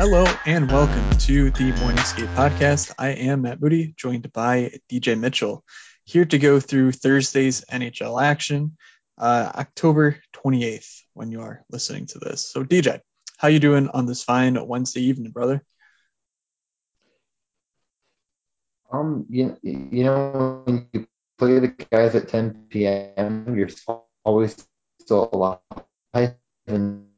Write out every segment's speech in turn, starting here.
Hello and welcome to the Morning Skate Podcast. I am Matt Moody, joined by DJ Mitchell, here to go through Thursday's NHL action, uh, October 28th, when you are listening to this. So, DJ, how you doing on this fine Wednesday evening, brother? Um, you, you know, when you play the guys at 10 p.m., you're always still alive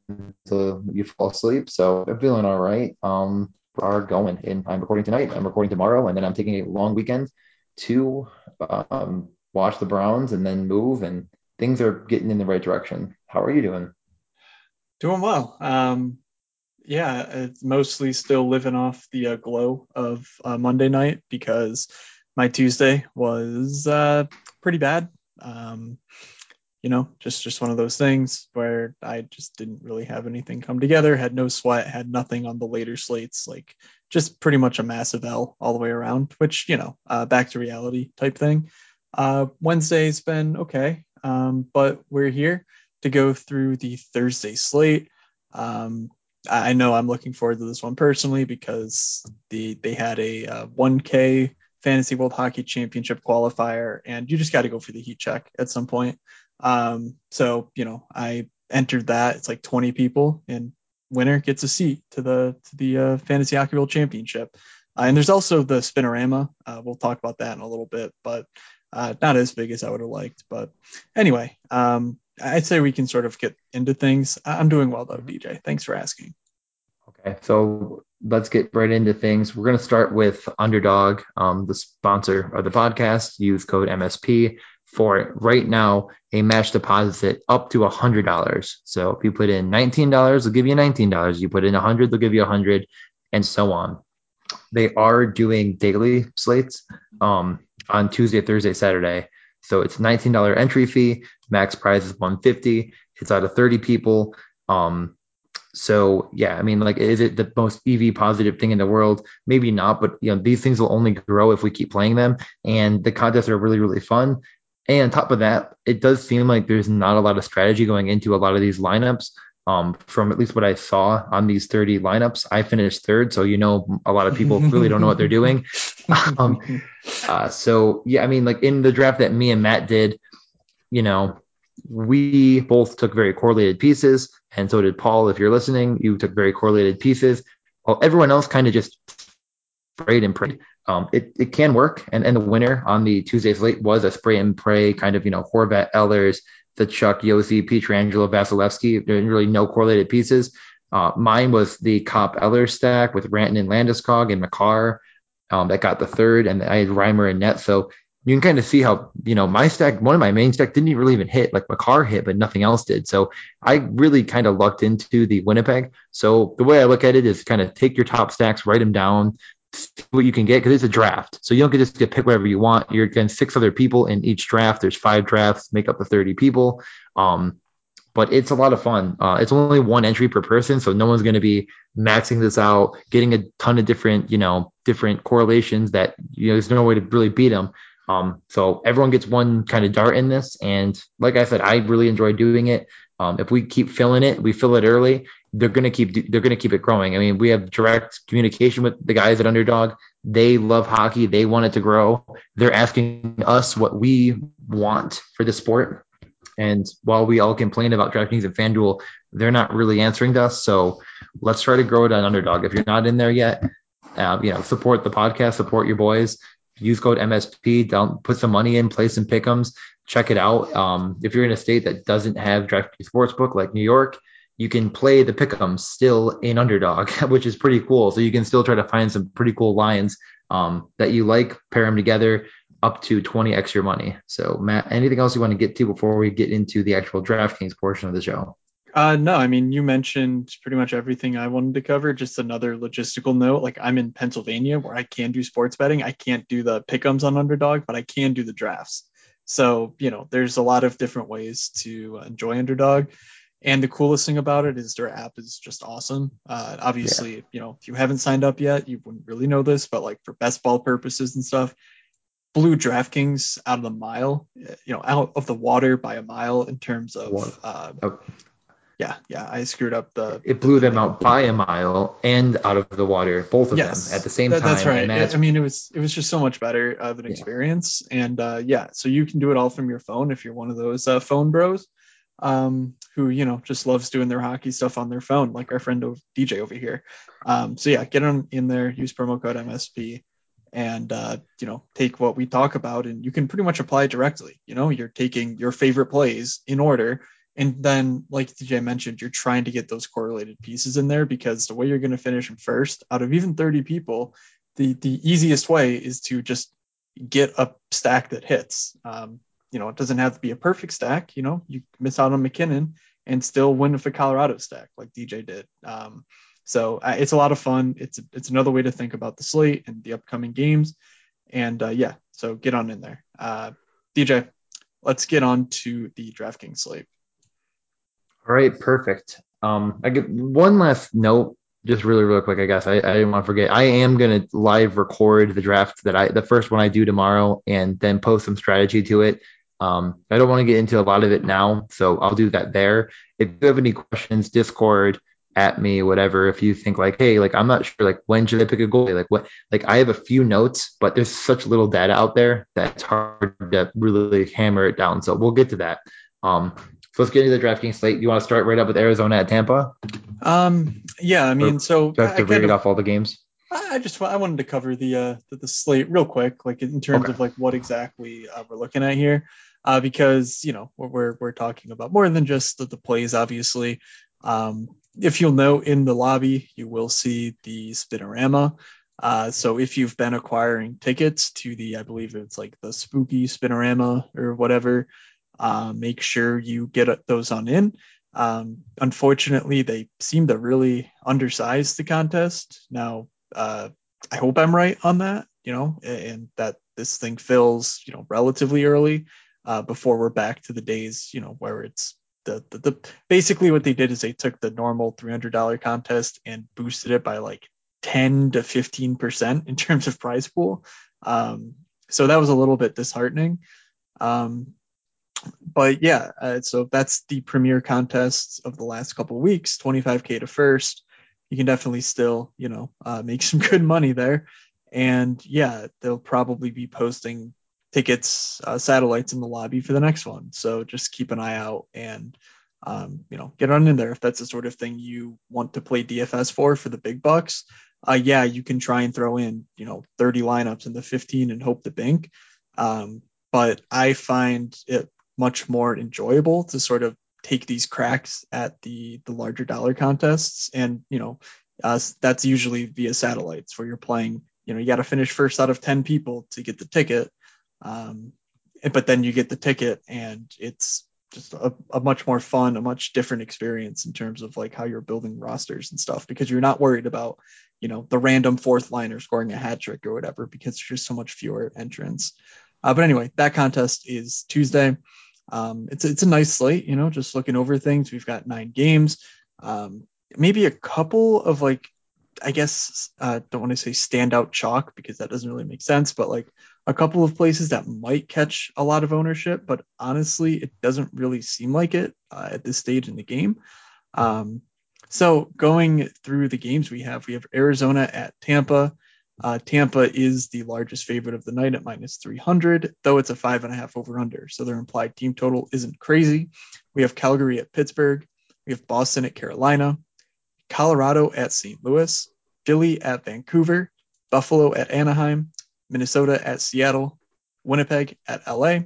until you fall asleep. So I'm feeling all right. Um, are going and I'm recording tonight. I'm recording tomorrow, and then I'm taking a long weekend to um, watch the Browns and then move. And things are getting in the right direction. How are you doing? Doing well. Um, yeah, it's mostly still living off the uh, glow of uh, Monday night because my Tuesday was uh, pretty bad. Um, you know, just just one of those things where I just didn't really have anything come together, had no sweat, had nothing on the later slates, like just pretty much a massive L all the way around, which, you know, uh, back to reality type thing. Uh, Wednesday's been okay, um, but we're here to go through the Thursday slate. Um, I know I'm looking forward to this one personally because the they had a uh, 1K Fantasy World Hockey Championship qualifier, and you just got to go for the heat check at some point. Um, so you know, I entered that. It's like 20 people, and winner gets a seat to the to the uh, Fantasy Hockey World Championship. Uh, and there's also the Spinorama. Uh, we'll talk about that in a little bit, but uh, not as big as I would have liked. But anyway, um, I'd say we can sort of get into things. I'm doing well though, DJ. Thanks for asking. Okay, so let's get right into things. We're going to start with Underdog, um, the sponsor of the podcast. Use code MSP for right now a match deposit up to $100. So if you put in $19, they'll give you $19. You put in 100, they'll give you 100 and so on. They are doing daily slates um, on Tuesday, Thursday, Saturday. So it's $19 entry fee. Max prize is 150. It's out of 30 people. Um, so yeah, I mean, like, is it the most EV positive thing in the world? Maybe not, but you know, these things will only grow if we keep playing them. And the contests are really, really fun. And on top of that, it does seem like there's not a lot of strategy going into a lot of these lineups. Um, from at least what I saw on these 30 lineups, I finished third. So, you know, a lot of people really don't know what they're doing. Um, uh, so, yeah, I mean, like in the draft that me and Matt did, you know, we both took very correlated pieces. And so did Paul. If you're listening, you took very correlated pieces. Well, everyone else kind of just prayed and prayed um, it, it can work. And, and the winner on the Tuesday slate was a spray and pray kind of, you know, Horvat, Ehlers, the Chuck, Josi, Pietrangelo, Vasilevskiy, really no correlated pieces. Uh, mine was the Copp Eller stack with Rantanen and Landeskog and Makar um, that got the third, and I had Reimer and Net. So you can kind of see how you know my stack, one of my main stack didn't really even hit. Like Makar hit, but nothing else did. So I really kind of lucked into the Winnipeg. So the way I look at it is kind of take your top stacks, write them down, what you can get because it's a draft. So you don't get just to pick whatever you want. You're against six other people in each draft. There's five drafts, make up the 30 people. Um, but it's a lot of fun. Uh, it's only one entry per person, so no one's going to be maxing this out, getting a ton of different, you know, different correlations that you know there's no way to really beat them. Um, so everyone gets one kind of dart in this, and like I said, I really enjoy doing it. Um, if we keep filling it, we fill it early, they're to keep they're to keep it growing. I mean, we have direct communication with the guys at Underdog. They love hockey. They want it to grow. They're asking us what we want for the sport. And while we all complain about DraftKings and FanDuel, they're not really answering to us. So let's try to grow it on Underdog. If you're not in there yet, uh, you know, support the podcast, support your boys. Use code MSP. Down, put some money in, play some pickums. Check it out. Um, if you're in a state that doesn't have DraftKings Sportsbook like New York, you can play the pick'em still in underdog, which is pretty cool. So you can still try to find some pretty cool lines um, that you like, pair them together up to 20 extra money. So Matt, anything else you want to get to before we get into the actual DraftKings portion of the show? Uh, no, I mean, you mentioned pretty much everything I wanted to cover. Just another logistical note. Like I'm in Pennsylvania where I can do sports betting. I can't do the pick'ems on underdog, but I can do the drafts. So, you know, there's a lot of different ways to enjoy underdog. And the coolest thing about it is their app is just awesome. Uh, obviously, yeah. you know, if you haven't signed up yet, you wouldn't really know this, but like for best ball purposes and stuff, blew DraftKings out of the mile, you know, out of the water by a mile in terms of, uh, oh. Yeah, yeah, I screwed up the. It blew them out by a mile and out of the water, both of Yes, them at the same that- time. That's right. and I- that's- I mean, it was it was just so much better of an Yeah. experience, and uh, yeah, so you can do it all from your phone if you're one of those uh, phone bros, um, who you know just loves doing their hockey stuff on their phone, like our friend DJ over here. Um, so yeah, get on in there, use promo code MSP, and uh, you know take what we talk about, and you can pretty much apply directly. You know, you're taking your favorite plays in order. And then, like DJ mentioned, you're trying to get those correlated pieces in there because the way you're going to finish them first, out of even 30 people, the the easiest way is to just get a stack that hits. Um, you know, it doesn't have to be a perfect stack. You know, you miss out on MacKinnon and still win with a Colorado stack like DJ did. Um, so uh, it's a lot of fun. It's it's another way to think about the slate and the upcoming games. And uh, yeah, so get on in there. Uh, DJ, let's get on to the DraftKings slate. All right, perfect. Um, I get one last note, just really, really quick. I guess I, I didn't want to forget. I am gonna live record the draft that I, the first one I do tomorrow, and then post some strategy to it. Um, I don't want to get into a lot of it now, so I'll do that there. If you have any questions, Discord at me, whatever. If you think like, hey, like I'm not sure, like when should I pick a goalie? Like what? Like I have a few notes, but there's such little data out there that it's hard to really hammer it down. So we'll get to that. Um, so let's get into the DraftKings slate. You want to start right up with Arizona at Tampa? Um, yeah, I mean, so Do I have to I read of- off all the games? I I just I wanted to cover the uh the, the slate real quick, like in terms Okay. of like what exactly uh, we're looking at here, uh, because you know we're we're, talking about more than just the, the plays, obviously. Um, if you'll note in the lobby, you will see the spinorama. Uh, so if you've been acquiring tickets to the, I believe it's like the spooky spinorama or whatever, uh, make sure you get those on in. Um, unfortunately, they seem to really undersize the contest. Now, uh, I hope I'm right on that, you know, and that this thing fills, you know, relatively early uh, before we're back to the days, you know, where it's the, the, the basically what they did is they took the normal $300 contest and boosted it by like 10 to 15% in terms of prize pool. Um, so that was a little bit disheartening. Um, but yeah, uh, so that's the premier contest of the last couple weeks 25k to first you can definitely still you know uh, make some good money there and yeah they'll probably be posting tickets uh, satellites in the lobby for the next one. So just keep an eye out and um, you know get on in there if that's the sort of thing you want to play dfs for for the big bucks. Uh, yeah you can try and throw in you know 30 lineups in the 15 and hope to bank. Um, but i find it much more enjoyable to sort of take these cracks at the the larger dollar contests and you know uh, that's usually via satellites where you're playing you know you got to finish first out of 10 people to get the ticket um, but then you get the ticket and it's just a, a much more fun a much different experience in terms of like how you're building rosters and stuff because you're not worried about you know the random fourth liner scoring a hat trick or whatever because there's just so much fewer entrants. Uh, but anyway that contest is tuesday. Um, it's it's a nice slate, you know. Just looking over things, we've got nine games, um, maybe a couple of like, I guess uh, don't want to say standout chalk because that doesn't really make sense, but like a couple of places that might catch a lot of ownership, but honestly, it doesn't really seem like it uh, at this stage in the game. Um, so going through the games we have, we have Arizona at Tampa. Uh, Tampa is the largest favorite of the night at minus 300, though it's a five and a half over under. So their implied team total isn't crazy. We have Calgary at Pittsburgh. We have Boston at Carolina, Colorado at St. Louis, Philly at Vancouver, Buffalo at Anaheim, Minnesota at Seattle, Winnipeg at LA,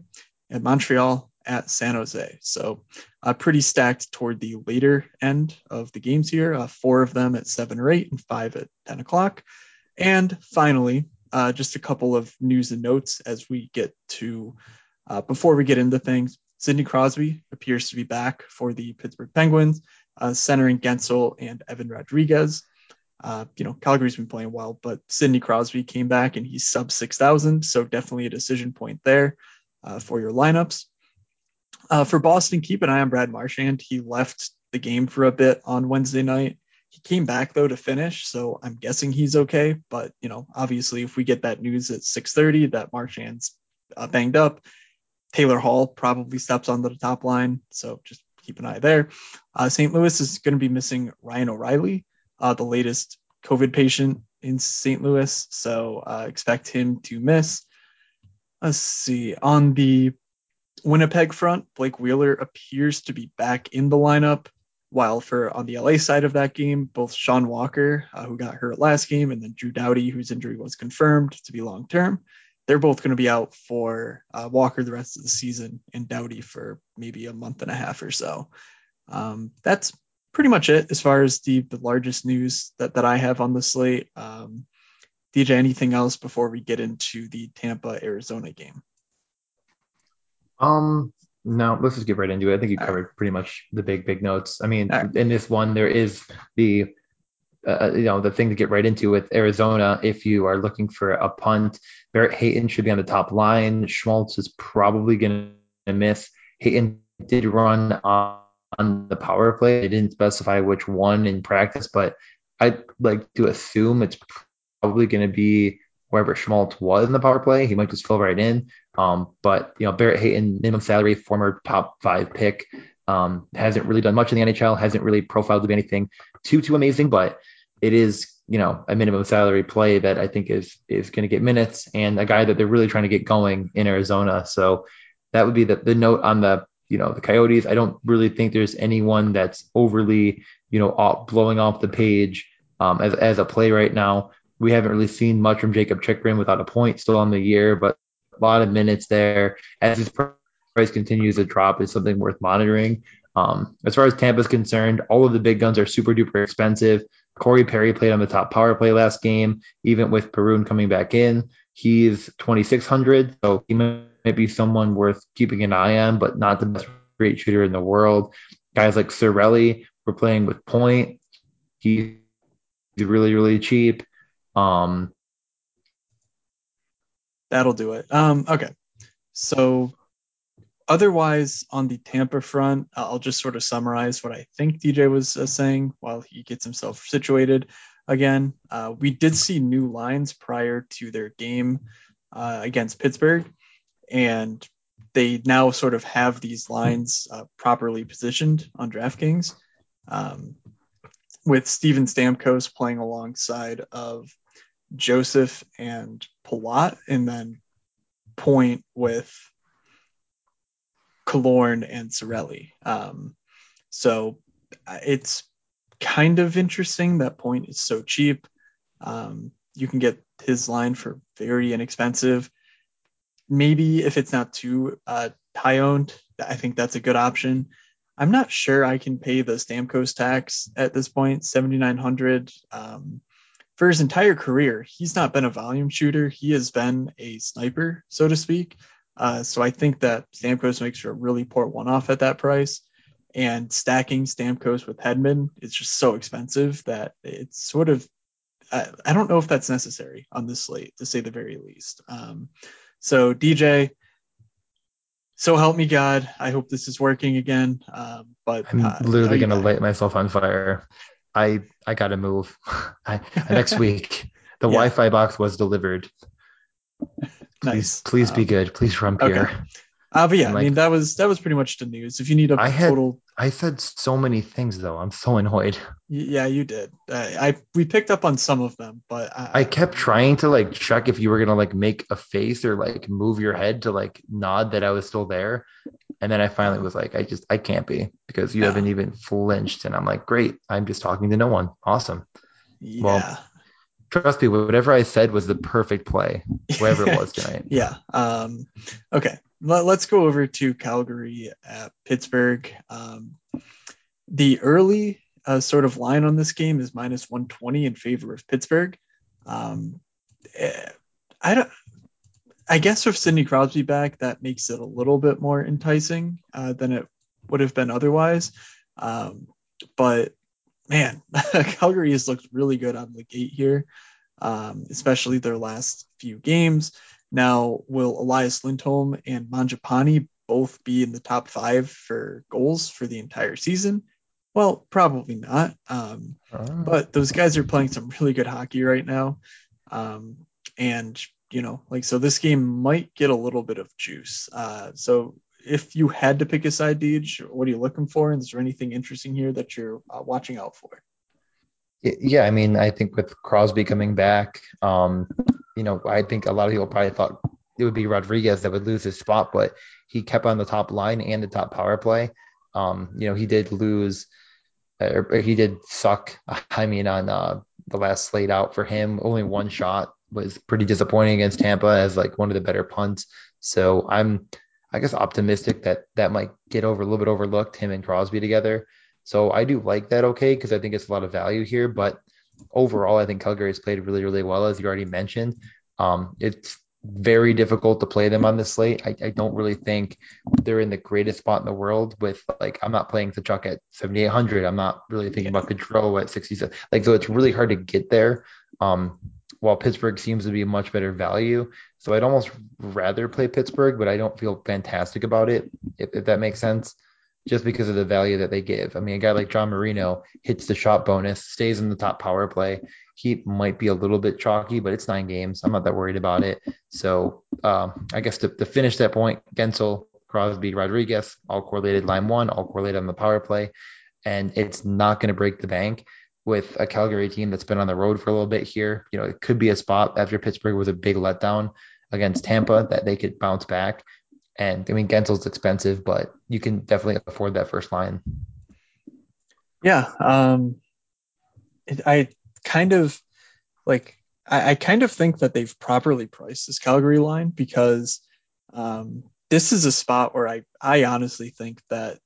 and Montreal at San Jose. So uh, pretty stacked toward the later end of the games here. Uh, four of them at seven or eight, and five at 10 o'clock. And finally, uh, just a couple of news and notes as we get to, uh, before we get into things. Sidney Crosby appears to be back for the Pittsburgh Penguins, uh, centering Guentzel and Evan Rodrigues. Uh, you know, Calgary's been playing well, but Sidney Crosby came back and he's sub 6,000. So definitely a decision point there uh, for your lineups. Uh, for Boston, keep an eye on Brad Marchand. He left the game for a bit on Wednesday night. He came back though to finish, so I'm guessing he's okay. But you know, obviously, if we get that news at 6:30 that Marchand's uh, banged up, Taylor Hall probably steps onto the top line. So just keep an eye there. Uh, St. Louis is going to be missing Ryan O'Reilly, uh, the latest COVID patient in St. Louis. So uh, expect him to miss. Let's see. On the Winnipeg front, Blake Wheeler appears to be back in the lineup. While for on the LA side of that game, both Sean Walker, uh, who got hurt last game, and then Drew Doughty, whose injury was confirmed to be long term, they're both going to be out for uh, Walker the rest of the season and Doughty for maybe a month and a half or so. Um, that's pretty much it as far as the, the largest news that, that I have on the slate. Um, DJ, anything else before we get into the Tampa Arizona game? Um, no, let's just get right into it. I think you covered right. pretty much the big, big notes. I mean, right. in this one, there is the uh, you know the thing to get right into with Arizona. If you are looking for a punt, Barrett Hayton should be on the top line. Schmaltz is probably going to miss. Hayton did run on, on the power play. They didn't specify which one in practice, but I'd like to assume it's probably going to be wherever Schmaltz was in the power play. He might just fill right in. Um, but you know, Barrett Hayton, minimum salary, former top five pick, um, hasn't really done much in the NHL. Hasn't really profiled to be anything too too amazing, but it is you know a minimum salary play that I think is is going to get minutes and a guy that they're really trying to get going in Arizona. So that would be the, the note on the you know the Coyotes. I don't really think there's anyone that's overly you know off, blowing off the page um, as as a play right now. We haven't really seen much from Jakob Chychrun without a point still on the year, but a lot of minutes there. As his price continues to drop, is something worth monitoring. Um, as far as Tampa is concerned, all of the big guns are super duper expensive. Corey Perry played on the top power play last game, even with Perun coming back in. He's 2,600, so he might be someone worth keeping an eye on, but not the best great shooter in the world. Guys like Cirelli were playing with point. He's really, really cheap. Um, That'll do it. Um, okay. So otherwise, on the Tampa front, I'll just sort of summarize what I think DJ was uh, saying while he gets himself situated again. Uh, we did see new lines prior to their game uh, against Pittsburgh, and they now sort of have these lines uh, properly positioned on DraftKings. Um, with Steven Stamkos playing alongside of Joseph and Palat, and then Point with Killorn and Cirelli. Um, so uh, it's kind of interesting that Point is so cheap. Um, you can get his line for very inexpensive. Maybe if it's not too uh, high owned, I think that's a good option. I'm not sure I can pay the Stamkos tax at this point, 7,900. Um, for his entire career, he's not been a volume shooter. He has been a sniper, so to speak. Uh, so I think that Stamkos makes for a really poor one off at that price. And stacking Stamkos with Hedman is just so expensive that it's sort of, I, I don't know if that's necessary on this slate, to say the very least. Um, so, DJ, so help me God. I hope this is working again. Um, but I'm uh, literally going to light myself on fire. I I got to move. I, next week, the yeah. Wi-Fi box was delivered. Please, nice. please um, be good. Please run okay. here. Uh, but yeah, like, I mean that was that was pretty much the news. If you need a I total, had, I said so many things though. I'm so annoyed. Yeah, you did. I, I we picked up on some of them, but I, I kept trying to like check if you were gonna like make a face or like move your head to like nod that I was still there, and then I finally was like, I just I can't be because you haven't even flinched, and I'm like, great, I'm just talking to no one. Awesome. Yeah. Well, trust me, whatever I said was the perfect play, whatever it was tonight. yeah. Um, okay. Let, us go over to Calgary at Pittsburgh. Um, the early uh, sort of line on this game is minus 120 in favor of Pittsburgh. Um, eh, I don't. I guess with Sidney Crosby back, that makes it a little bit more enticing uh, than it would have been otherwise. Um, but man, Calgary has looked really good on the gate here, um, especially their last few games. Now, will Elias Lindholm and Mangiapane both be in the top five for goals for the entire season? Well, probably not. Um, oh. But those guys are playing some really good hockey right now. Um, and, you know, like, so this game might get a little bit of juice. Uh, so if you had to pick a side, Deej, what are you looking for? And is there anything interesting here that you're uh, watching out for? Yeah, I mean, I think with Crosby coming back, um, you know, I think a lot of people probably thought it would be Rodrigues that would lose his spot, but he kept on the top line and the top power play. Um, you know, he did lose, or he did suck. I mean, on uh, the last slate out for him, only one shot was pretty disappointing against Tampa as like one of the better punts. So I'm, I guess, optimistic that that might get over a little bit overlooked him and Crosby together. So I do like that okay because I think it's a lot of value here. But overall, I think Calgary has played really, really well, as you already mentioned. Um, it's very difficult to play them on this slate. I, I, don't really think they're in the greatest spot in the world with like I'm not playing Tkachuk at 7800. I'm not really thinking about Gaudreau at 67. Like so it's really hard to get there. Um, while Pittsburgh seems to be a much better value. So I'd almost rather play Pittsburgh, but I don't feel fantastic about it, if, if that makes sense just because of the value that they give. I mean, a guy like John Marino hits the shot bonus, stays in the top power play. He might be a little bit chalky, but it's nine games. I'm not that worried about it. So um, I guess to, to, finish that point, Guentzel, Crosby, Rodrigues, all correlated line one, all correlated on the power play. And it's not going to break the bank with a Calgary team that's been on the road for a little bit here. You know, it could be a spot after Pittsburgh was a big letdown against Tampa that they could bounce back. And I mean, Guentzel's expensive, but you can definitely afford that first line. Yeah. Um, I kind of like, I, I, kind of think that they've properly priced this Calgary line because um, this is a spot where I, I honestly think that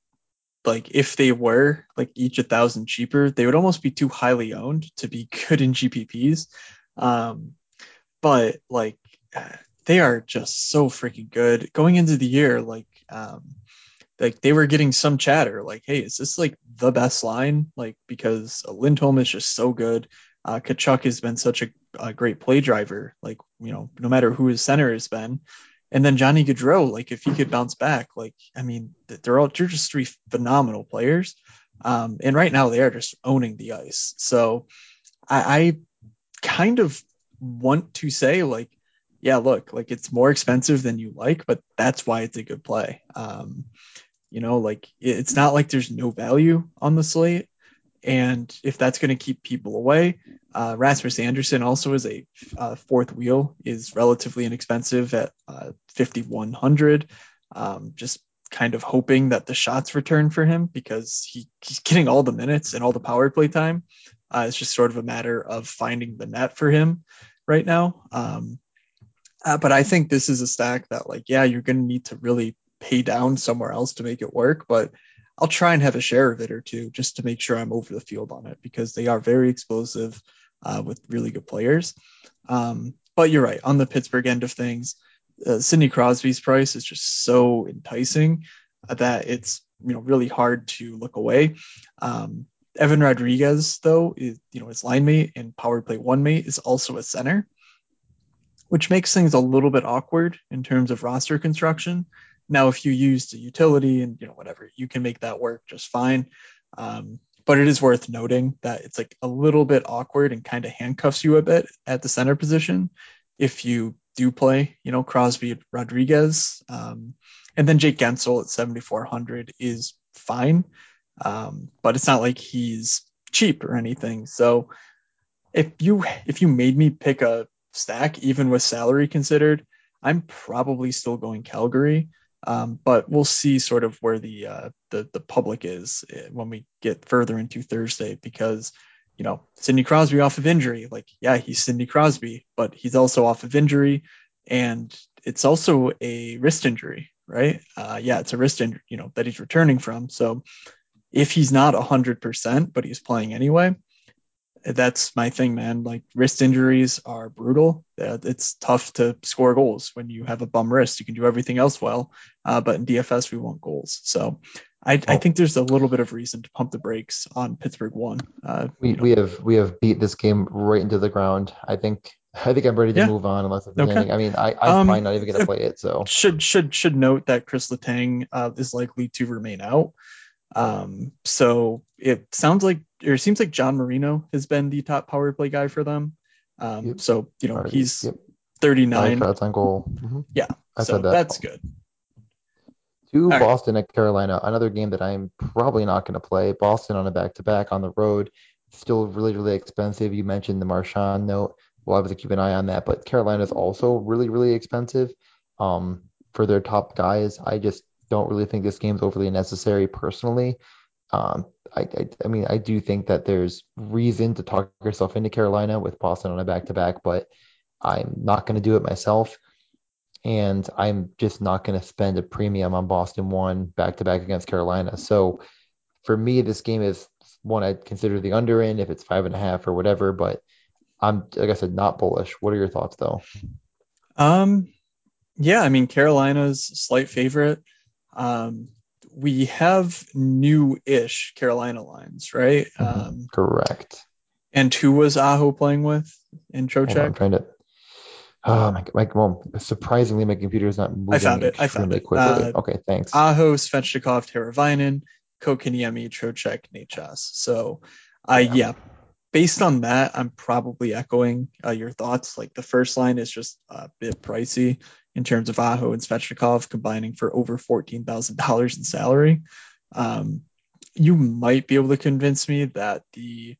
like if they were like each a thousand cheaper, they would almost be too highly owned to be good in GPPs. Um, but like they are just so freaking good going into the year. Like, um, like they were getting some chatter, like, "Hey, is this like the best line?" Like because Lindholm is just so good. Uh, Tkachuk has been such a, a great play driver. Like you know, no matter who his center has been, and then Johnny Gaudreau, like if he could bounce back, like I mean, they're all they're just three phenomenal players. Um, and right now they are just owning the ice. So I, I kind of want to say like yeah, look, like it's more expensive than you like, but that's why it's a good play. Um, you know, like it's not like there's no value on the slate. And if that's going to keep people away, uh, Rasmus Andersson also is a uh, fourth wheel, is relatively inexpensive at uh, 5,100. Um, just kind of hoping that the shots return for him because he, he's getting all the minutes and all the power play time. Uh, it's just sort of a matter of finding the net for him right now. Um, uh, but I think this is a stack that, like, yeah, you're going to need to really pay down somewhere else to make it work. But I'll try and have a share of it or two just to make sure I'm over the field on it because they are very explosive uh, with really good players. Um, but you're right on the Pittsburgh end of things. Uh, Sidney Crosby's price is just so enticing that it's you know really hard to look away. Um, Evan Rodrigues, though, is, you know his line mate and power play one mate is also a center which makes things a little bit awkward in terms of roster construction. Now, if you use the utility and you know whatever, you can make that work just fine. Um, but it is worth noting that it's like a little bit awkward and kind of handcuffs you a bit at the center position if you do play, you know, Crosby Rodrigues. Um, and then Jake Guentzel at 7,400 is fine. Um, but it's not like he's cheap or anything. So if you if you made me pick a stack, even with salary considered, I'm probably still going Calgary. Um, but we'll see sort of where the, uh, the the public is eh, when we get further into Thursday because you know Sidney Crosby off of injury, like yeah, he's Sidney Crosby, but he's also off of injury, and it's also a wrist injury, right? Uh, yeah, it's a wrist injury, you know, that he's returning from. So if he's not hundred percent, but he's playing anyway, that's my thing, man. Like wrist injuries are brutal. It's tough to score goals when you have a bum wrist. You can do everything else well, uh, but in DFS we want goals. So I, I, think there's a little bit of reason to pump the brakes on Pittsburgh one. Uh, we, you know. we have we have beat this game right into the ground. I think I think I'm ready to yeah. move on unless okay. Anything. I mean I I'm um, probably not even gonna play it. So should should should note that Chris Letang uh, is likely to remain out. Um, so it sounds like, or it seems like John Marino has been the top power play guy for them. Um, yep. so you know right. he's yep. 39 shots on goal. Mm-hmm. Yeah, I so that. that's good. To right. Boston at Carolina, another game that I'm probably not going to play. Boston on a back to back on the road, still really, really expensive. You mentioned the Marchand note. We'll obviously keep an eye on that. But Carolina is also really, really expensive um, for their top guys. I just don't really think this game's overly necessary personally. Um, I, I, I mean, I do think that there's reason to talk yourself into Carolina with Boston on a back to back, but I'm not going to do it myself. And I'm just not going to spend a premium on Boston one back to back against Carolina. So for me, this game is one I'd consider the under in if it's five and a half or whatever. But I'm, like I said, not bullish. What are your thoughts though? Um, yeah, I mean Carolina's slight favorite. Um, we have new-ish Carolina lines, right? Mm-hmm. Um, Correct. and who was Aho playing with in on, I'm trying to. Oh my, my well, surprisingly, my computer is not moving I found it. I found it. quickly. Uh, okay, thanks. Aho, Svechnikov, Teravainen, Kotkaniemi, Trocheck, Necas. So, uh, Yeah. yeah. based on that, I'm probably echoing uh, your thoughts. Like the first line is just a bit pricey in terms of Aho and Svechnikov combining for over fourteen thousand dollars in salary. Um, you might be able to convince me that the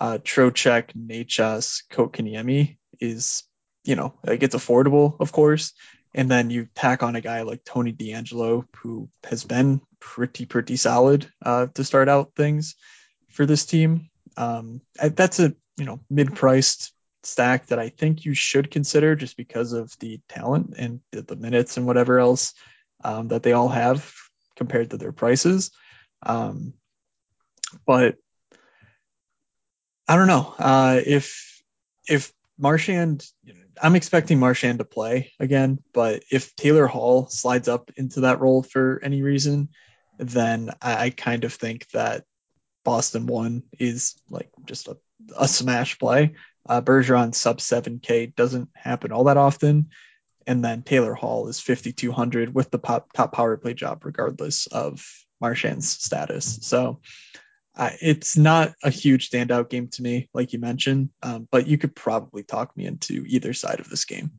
uh, Trocheck, Necas, Kotkaniemi is, you know, like it's affordable, of course. And then you tack on a guy like Tony DeAngelo, who has been pretty, pretty solid uh, to start out things for this team. Um, that's a you know mid-priced stack that I think you should consider just because of the talent and the, minutes and whatever else um, that they all have compared to their prices. Um, but I don't know uh, if if Marchand. I'm expecting Marchand to play again, but if Taylor Hall slides up into that role for any reason, then I, I kind of think that Boston one is like just a, a smash play. Uh, Bergeron sub 7K doesn't happen all that often. And then Taylor Hall is 5,200 with the pop, top power play job, regardless of Marchand's status. So uh, it's not a huge standout game to me, like you mentioned, um, but you could probably talk me into either side of this game.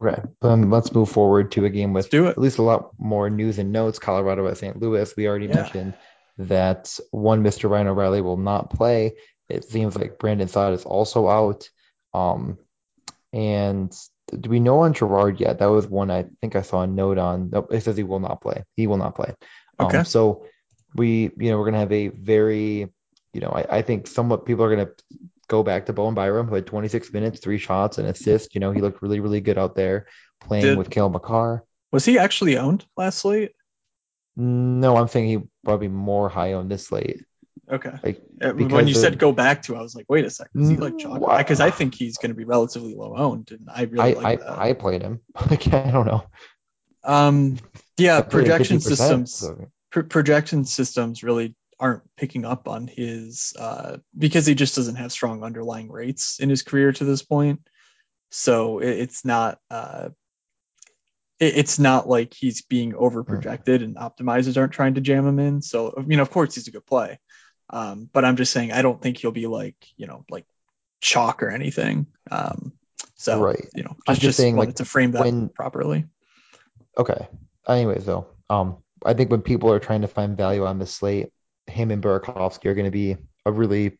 Right. um, let's move forward to a game with at least a lot more news and notes. Colorado at St. Louis. We already Yeah. mentioned that one Mr. Ryan O'Reilly will not play. It seems like Brandon Saad is also out. Um, and do we know on Girard yet? That was one I think I saw a note on. Nope, it says he will not play. He will not play. Okay. Um, so we, you know, we're gonna have a very, you know, I, I think somewhat people are gonna go back to Bowen Byram, who had 26 minutes, three shots, and assist. You know, he looked really, really good out there playing Did- with Cale Makar. Was he actually owned last slate? No, I'm thinking he probably more high on this slate. Okay. Like Uh, when you of- said go back to, I was like, wait a second, is he like Mm, chalk? Because I think he's going to be relatively low owned, and I really I, like I, that. I played him. Like I don't know. um, yeah, I played him projection systems, so- pr- projection systems really aren't picking up on his uh, because he just doesn't have strong underlying rates in his career to this point. So it, it's not. Uh, it's not like he's being over projected and optimizers aren't trying to jam him in. So I mean, of course he's a good play, um, but I'm just saying I don't think he'll be like you know like chalk or anything. Um, so Right. you know, I'm just, just saying, wanted like, to frame that when- properly. Okay. Anyways, though, um, I think when people are trying to find value on this slate, him and Burakovsky are going to be a really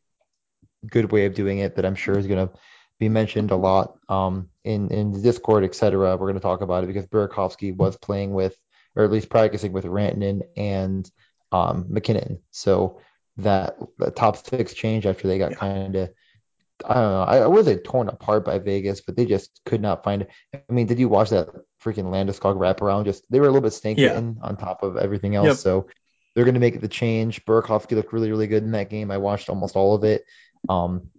good way of doing it that I'm sure is going to be mentioned a lot um, in in the Discord, etc. We're going to talk about it because Burakovsky was playing with, or at least practicing with Rantanen and um, MacKinnon. So that the top six change after they got kind of. I don't know. I I wasn't torn apart by Vegas, but they just could not find. it. I mean, did you watch that freaking Landeskog wraparound? Just they were a little bit snake Yeah. on top of everything else. Yep. So they're going to make the change. Burakovsky looked really, really good in that game. I watched almost all of it. Um,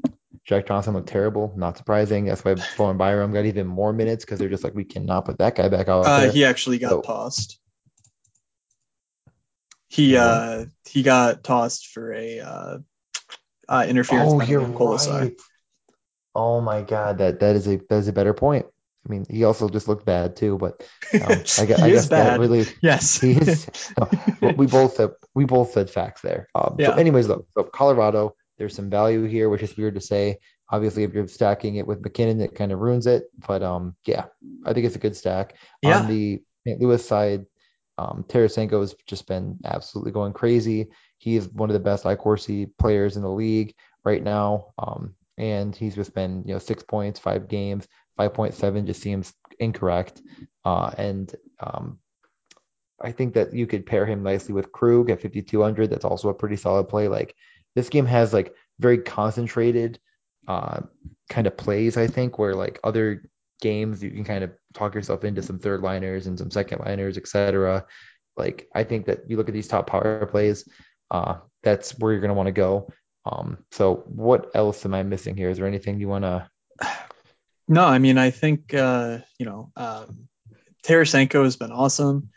Jack Johnson looked terrible. Not surprising. That's why Bowen Byram got even more minutes because they're just like, we cannot put that guy back out Uh, he actually got So- tossed. He What? uh he got tossed for a uh, uh interference oh, you're right. Oh my God, that that is a that is a better point. I mean, he also just looked bad too, but um, I, gu- he I guess that really yes. he is. no, we both said we both said facts there. Um, Yeah. So, anyways, though, so Colorado, there's some value here, which is weird to say. Obviously, if you're stacking it with MacKinnon, it kind of ruins it. But um, yeah, I think it's a good stack. Yeah. On the St. Louis side, Um, Tarasenko has just been absolutely going crazy. He is one of the best iCorsi players in the league right now. Um, and he's just been, you know, six points, five games, 5.7 just seems incorrect. Uh, and um, I think that you could pair him nicely with Krug at 5,200. That's also a pretty solid play. Like this game has like very concentrated uh, kind of plays, I think, where like other games you can kind of talk yourself into some third liners and some second liners, etc. Like I think that you look at these top power plays, uh, that's where you're going to want to go. Um, so what else am I missing here? Is there anything you want to? No, I mean I think uh, you know um, Tarasenko has been awesome.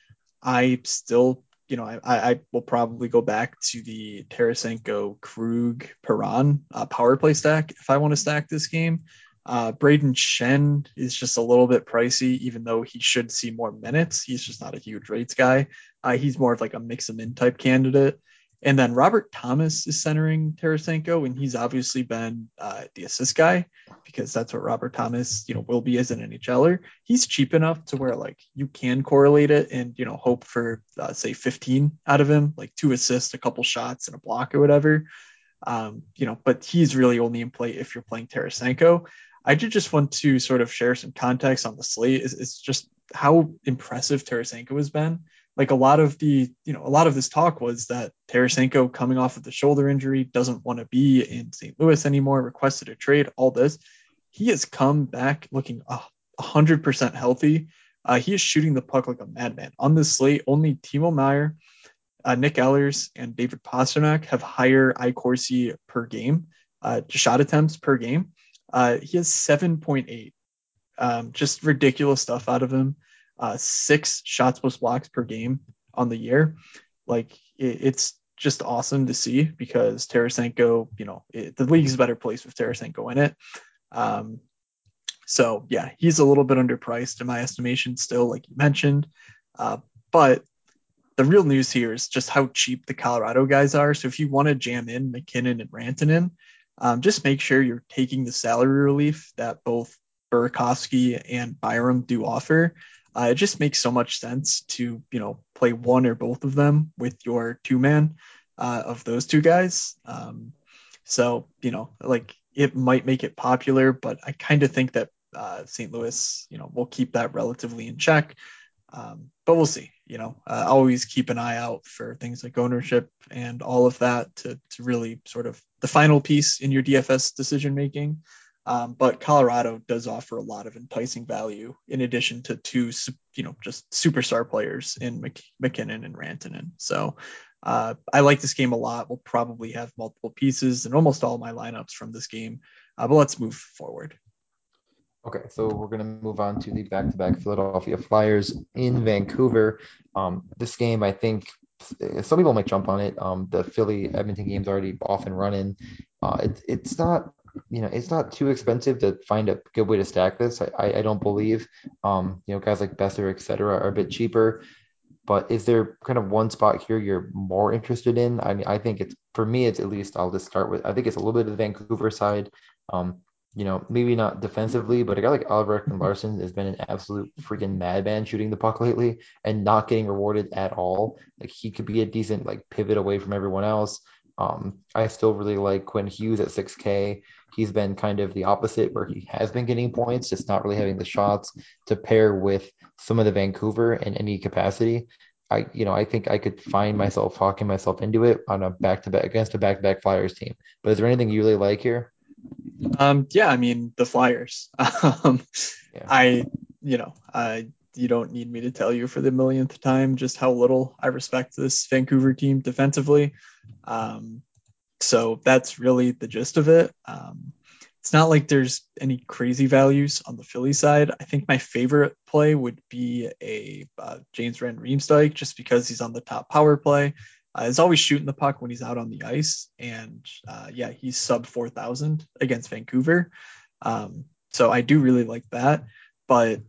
I still, you know, I, I will probably go back to the Tarasenko Krug Perron uh, power play stack if I want to stack this game. Uh, Brayden Schenn is just a little bit pricey, even though he should see more minutes. He's just not a huge rates guy. Uh, he's more of like a mix them in type candidate. And then Robert Thomas is centering Tarasenko, and he's obviously been uh, the assist guy because that's what Robert Thomas, you know, will be as an NHLer. He's cheap enough to where like you can correlate it and you know hope for uh, say 15 out of him, like two assists, a couple shots, and a block or whatever. Um, you know, but he's really only in play if you're playing Tarasenko. I did just want to sort of share some context on the slate. It's, it's just how impressive Tarasenko has been like a lot of the, you know, a lot of this talk was that Tarasenko coming off of the shoulder injury doesn't want to be in St. Louis anymore, requested a trade, all this. He has come back looking a hundred percent healthy. Uh, he is shooting the puck like a madman. On this slate, only Timo Meier, uh, Nick Ehlers, and David Pastrnak have higher iCorsi per game, uh, shot attempts per game. Uh, he has 7.8. Um, just ridiculous stuff out of him uh, six shots plus blocks per game on the year. Like it, it's just awesome to see because Tarasenko, you know, it, the league's a better place with Tarasenko in it. Um, so yeah, he's a little bit underpriced in my estimation still, like you mentioned. Uh, but the real news here is just how cheap the Colorado guys are. So if you want to jam in MacKinnon and Rantanen, um, just make sure you're taking the salary relief that both Burakovsky and Byram do offer. Uh, it just makes so much sense to you know play one or both of them with your two man uh, of those two guys. Um, so you know like it might make it popular, but I kind of think that uh, St. Louis you know will keep that relatively in check. Um, but we'll see. You know, uh, always keep an eye out for things like ownership and all of that to to really sort of the final piece in your DFS decision making. Um, but Colorado does offer a lot of enticing value in addition to two, you know, just superstar players in Mc- MacKinnon and Rantanen. So uh, I like this game a lot. We'll probably have multiple pieces in almost all my lineups from this game. Uh, but let's move forward. Okay, so we're going to move on to the back-to-back Philadelphia Flyers in Vancouver. Um, this game, I think, some people might jump on it. Um, the Philly Edmonton game's already off and running. Uh, it, it's not you know, it's not too expensive to find a good way to stack this. I, I don't believe, um, you know, guys like Boeser, et cetera, are a bit cheaper. But is there kind of one spot here you're more interested in? I mean, I think it's for me, it's at least I'll just start with. I think it's a little bit of the Vancouver side. Um, you know, maybe not defensively, but a guy like Oliver Ekman-Larsson has been an absolute freaking madman shooting the puck lately and not getting rewarded at all. Like he could be a decent like pivot away from everyone else. Um, I still really like Quinn Hughes at 6K. He's been kind of the opposite, where he has been getting points, just not really having the shots to pair with some of the Vancouver in any capacity. I, you know, I think I could find myself talking myself into it on a back to back against a back to back Flyers team. But is there anything you really like here? Um, yeah, I mean the Flyers. um, yeah. I, you know, I you don't need me to tell you for the millionth time just how little I respect this Vancouver team defensively. Um, so that's really the gist of it. Um, it's not like there's any crazy values on the Philly side. I think my favorite play would be a uh, James Van Riemsdyk just because he's on the top power play. Uh, he's always shooting the puck when he's out on the ice, and uh, yeah, he's sub four thousand against Vancouver. Um, so I do really like that, but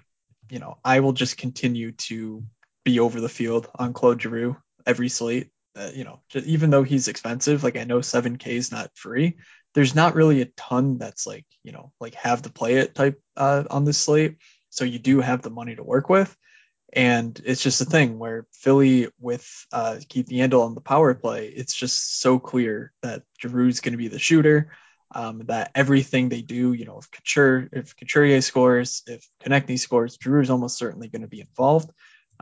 you know, I will just continue to be over the field on Claude Giroux every slate. Uh, you know, just, even though he's expensive, like I know 7K is not free. There's not really a ton that's like, you know, like have to play it type uh, on this slate. So you do have the money to work with. And it's just a thing where Philly with uh, Keith Yandle on the power play, it's just so clear that Giroux's going to be the shooter. Um, that everything they do, you know, if Couture, if Couturier scores, if Konecny scores, Giroux's almost certainly going to be involved.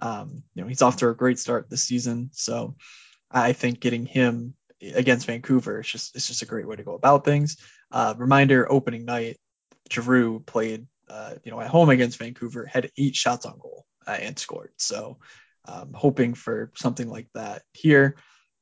Um, you know, he's off to a great start this season, so I think getting him against Vancouver is just it's just a great way to go about things. Uh, reminder: opening night, Giroux played, uh, you know, at home against Vancouver, had eight shots on goal uh, and scored. So, um, hoping for something like that here.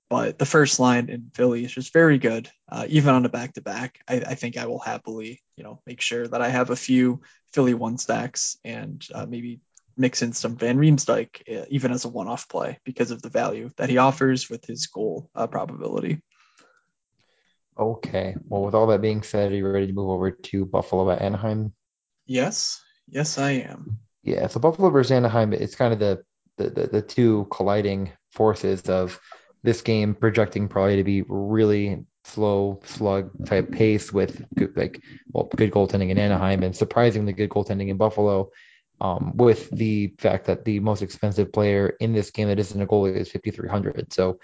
But the first line in Philly is just very good, uh, even on a back to back. I think I will happily, you know, make sure that I have a few Philly one stacks and uh, maybe mix in some Van Riemsdyk, uh, even as a one off play, because of the value that he offers with his goal uh, probability. Okay. Well, with all that being said, are you ready to move over to Buffalo at Anaheim? Yes. Yes, I am. Yeah. So Buffalo versus Anaheim, it's kind of the the, the, the two colliding forces of this game projecting probably to be really slow slug type pace with good, like well good goaltending in Anaheim and surprisingly good goaltending in Buffalo. Um, with the fact that the most expensive player in this game that isn't a goalie is 5,300. So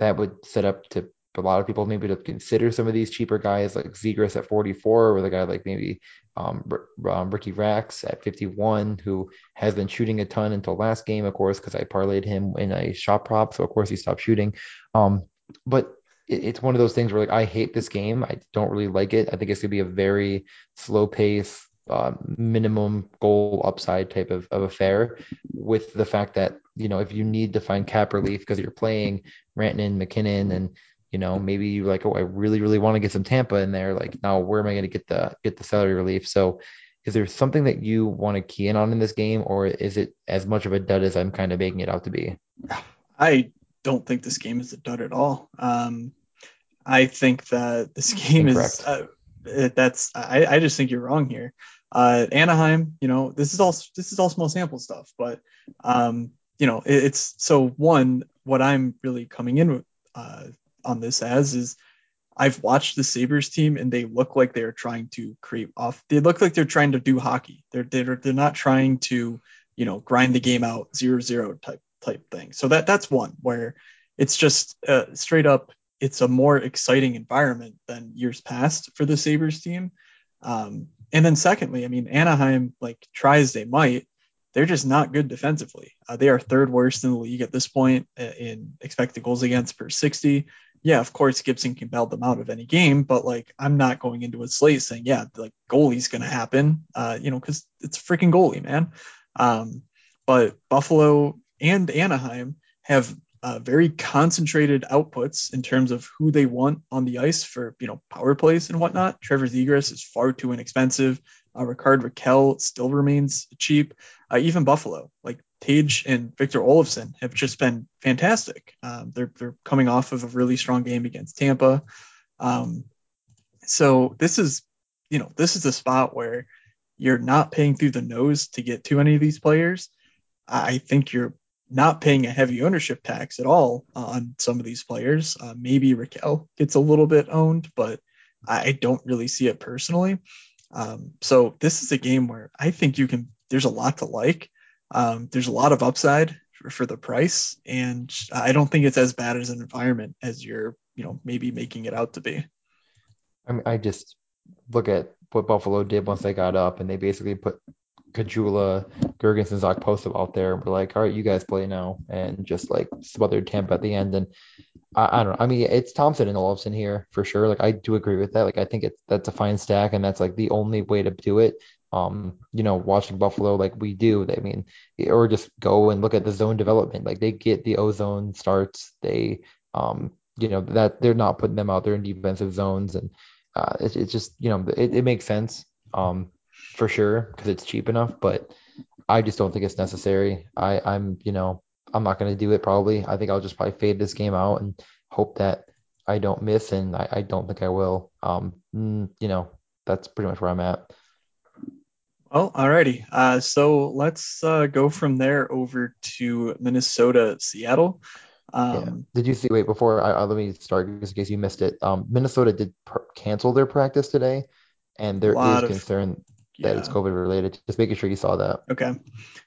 that would set up to a lot of people maybe to consider some of these cheaper guys like Zegras at 44 or the guy like maybe um, um, Ricky Rax at 51 who has been shooting a ton until last game of course because I parlayed him in a shot prop so of course he stopped shooting. Um, but it, it's one of those things where like I hate this game. I don't really like it. I think it's gonna be a very slow pace uh, minimum goal upside type of, of affair with the fact that you know if you need to find cap relief because you're playing Rantanen, MacKinnon, and you know, maybe you're like, oh, I really, really want to get some Tampa in there. Like, now where am I going to get the get the salary relief? So, is there something that you want to key in on in this game, or is it as much of a dud as I'm kind of making it out to be? I don't think this game is a dud at all. Um, I think that this game Incorrect. is uh, that's I, I just think you're wrong here. Uh, Anaheim, you know, this is all this is all small sample stuff, but um, you know, it, it's so one. What I'm really coming in with, uh, on this as is I've watched the Sabres team and they look like they're trying to create off. They look like they're trying to do hockey. They're they're they're not trying to, you know, grind the game out zero zero type type thing. So that that's one where it's just uh, straight up. It's a more exciting environment than years past for the Sabres team. Um, and then secondly, I mean, Anaheim, like try as they might, they're just not good defensively. Uh, they are third worst in the league at this point uh, in expected goals against per 60 yeah, of course Gibson can bail them out of any game, but like I'm not going into a slate saying, yeah, like goalie's gonna happen, uh, you know, because it's freaking goalie, man. Um, but Buffalo and Anaheim have uh, very concentrated outputs in terms of who they want on the ice for you know power plays and whatnot. Trevor Zegras is far too inexpensive. Uh, Rickard Rakell still remains cheap. Uh, even Buffalo, like Tage and Victor Olofsson have just been fantastic. Um, they're they're coming off of a really strong game against Tampa. Um, so this is, you know, this is a spot where you're not paying through the nose to get to any of these players. I think you're not paying a heavy ownership tax at all on some of these players. Uh, maybe Rakell gets a little bit owned, but I don't really see it personally. Um, so this is a game where I think you can. There's a lot to like. Um, there's a lot of upside for, for, the price, and I don't think it's as bad as an environment as you're, you know, maybe making it out to be. I mean, I just look at what Buffalo did once they got up, and they basically put Caggiula, Girgensons, Okposo out there. We're like, all right, you guys play now, and just like smothered Tampa at the end. And I, I don't know. I mean, it's Thompson and Olofsson here for sure. Like, I do agree with that. Like, I think it's that's a fine stack, and that's like the only way to do it um, you know, watching Buffalo like we do. I mean, or just go and look at the zone development. Like they get the ozone starts. They, um, you know, that they're not putting them out there in defensive zones, and uh, it's, just you know it, it makes sense um, for sure because it's cheap enough. But I just don't think it's necessary. I I'm you know I'm not going to do it probably. I think I'll just probably fade this game out and hope that I don't miss, and I, I don't think I will. Um, mm, you know, that's pretty much where I'm at. Well, alrighty. Uh, so let's uh, go from there over to Minnesota, Seattle. Um, yeah. Did you see? Wait, before I, uh, let me start, just in case you missed it. Um, Minnesota did per- cancel their practice today, and there is concern. that it's COVID related. Just making sure you saw that. Okay.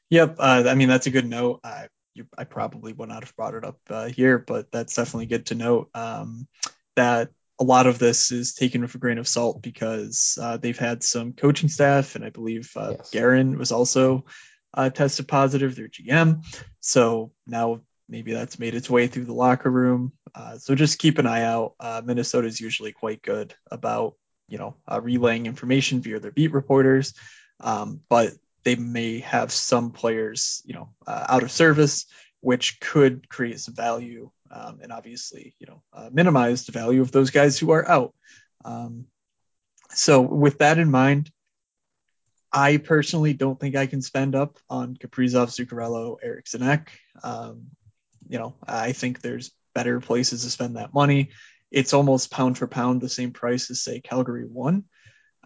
Yep. Uh, I mean, that's a good note. I, you, I probably would not have brought it up uh, here, but that's definitely good to note um, that a lot of this is taken with a grain of salt because uh, they've had some coaching staff, and I believe uh, yes. Guerin was also uh, tested positive, their GM. So now maybe that's made its way through the locker room. Uh, so just keep an eye out. Uh, Minnesota is usually quite good about you know uh, relaying information via their beat reporters, um, but they may have some players you know uh, out of service, which could create some value um, and obviously you know uh, minimize the value of those guys who are out. Um, so with that in mind, I personally don't think I can spend up on Kaprizov, Zuccarello, Eriksson. Um, you know, I think there's better places to spend that money. It's almost pound for pound the same price as say Calgary one.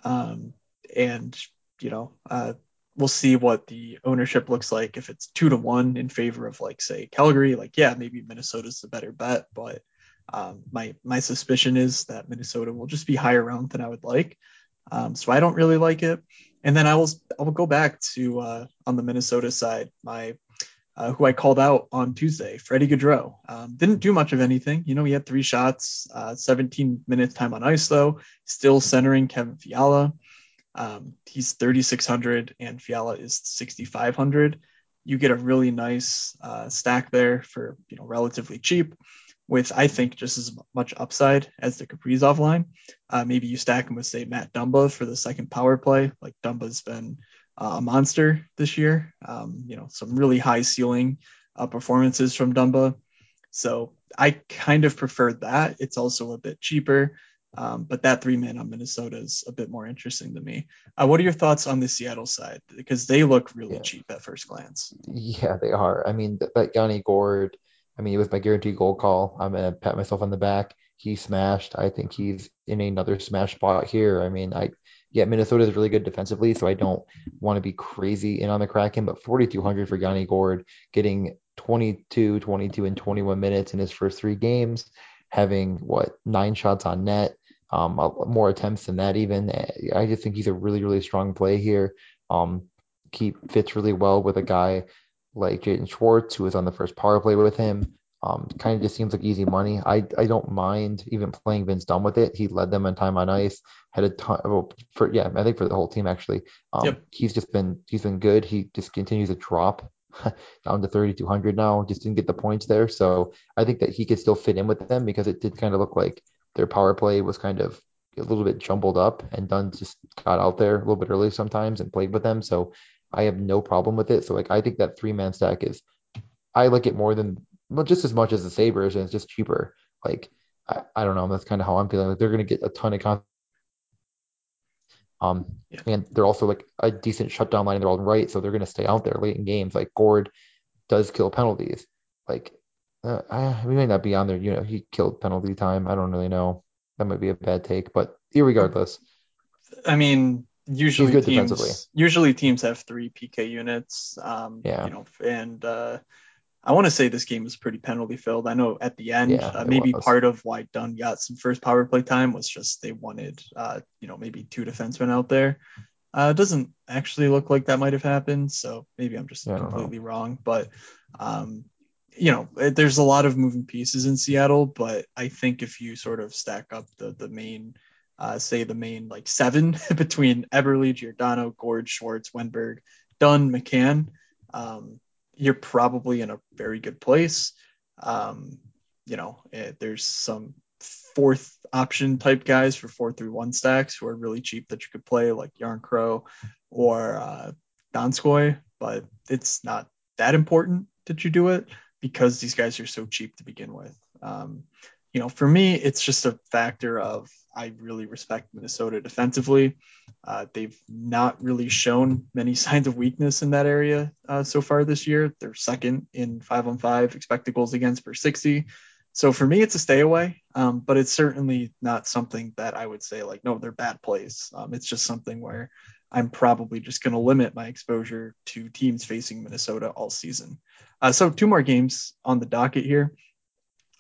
Um, and you know, uh, we'll see what the ownership looks like. If it's two to one in favor of like say Calgary, like yeah, maybe Minnesota's the better bet, but um, my my suspicion is that Minnesota will just be higher round than I would like. Um, so I don't really like it. And then I will I will go back to uh, on the Minnesota side. My uh, who I called out on Tuesday, Freddie Gaudreau. Um, didn't do much of anything. You know, he had three shots, uh, 17 minutes time on ice, though, still centering Kevin Fiala. Um, he's 3,600 and Fiala is 6,500. You get a really nice uh, stack there for, you know, relatively cheap with, I think, just as much upside as the Kaprizov line. Uh, maybe you stack him with, say, Matt Dumba for the second power play. Like Dumba's been uh, a monster this year. Um, you know, some really high ceiling uh, performances from Dumba. So I kind of prefer that. It's also a bit cheaper, um, but that three man on Minnesota is a bit more interesting to me. Uh, what are your thoughts on the Seattle side? Because they look really yeah. cheap at first glance. Yeah, they are. I mean, that Yanni Gourde, I mean, with my guaranteed goal call, I'm going to pat myself on the back. He smashed. I think he's in another smash spot here. I mean, I yeah, Minnesota is really good defensively, so I don't want to be crazy in on the Kraken, but 4,200 for Yanni Gourde, getting 22, 22, and 21 minutes in his first three games, having what nine shots on net, um, more attempts than that even. I just think he's a really, really strong play here. Um, keep fits really well with a guy like Jaden Schwartz, who was on the first power play with him. Um, kind of just seems like easy money. I I don't mind even playing Vince Dunn with it. He led them in time on ice, had a ton well, for yeah, I think for the whole team actually. Um, yep. he's just been he's been good. He just continues to drop down to 3200 now. Just didn't get the points there, so I think that he could still fit in with them because it did kind of look like their power play was kind of a little bit jumbled up, and Dunn just got out there a little bit early sometimes and played with them. So I have no problem with it. So like I think that three man stack is I like it more than well, just as much as the Sabres, and it's just cheaper. Like I, I don't know. That's kind of how I'm feeling. Like they're going to get a ton of um, yeah. and they're also like a decent shutdown line in their own right, so they're going to stay out there late in games. Like Gourde does kill penalties. Like uh, I, we might not be on there. You know, he killed penalty time. I don't really know. That might be a bad take, but regardless. I mean, usually teams usually teams have three PK units. Um, yeah. You know, and uh, I want to say this game was pretty penalty filled. I know at the end, yeah, uh, maybe was. part of why Dunn got some first power play time was just they wanted, uh, you know, maybe two defensemen out there. Uh, doesn't actually look like that might have happened, so maybe I'm just yeah, completely wrong. But, um, you know, there's a lot of moving pieces in Seattle, but I think if you sort of stack up the the main, uh, say the main like seven between Eberle, Giordano, Gourde, Schwartz, Wennberg, Dunn, McCann. Um, you're probably in a very good place. Um, you know, it, eh, there's some fourth option type guys for four through one stacks who are really cheap that you could play, like Jarnkrok or uh, Donskoy, but it's not that important that you do it because these guys are so cheap to begin with. Um, you know, for me, it's just a factor of I really respect Minnesota defensively. Uh, they've not really shown many signs of weakness in that area uh, so far this year. They're second in five on five expected goals against per 60. So for me, it's a stay away, um, but it's certainly not something that I would say like, no, they're bad plays. Um, it's just something where I'm probably just going to limit my exposure to teams facing Minnesota all season. Uh, so two more games on the docket here.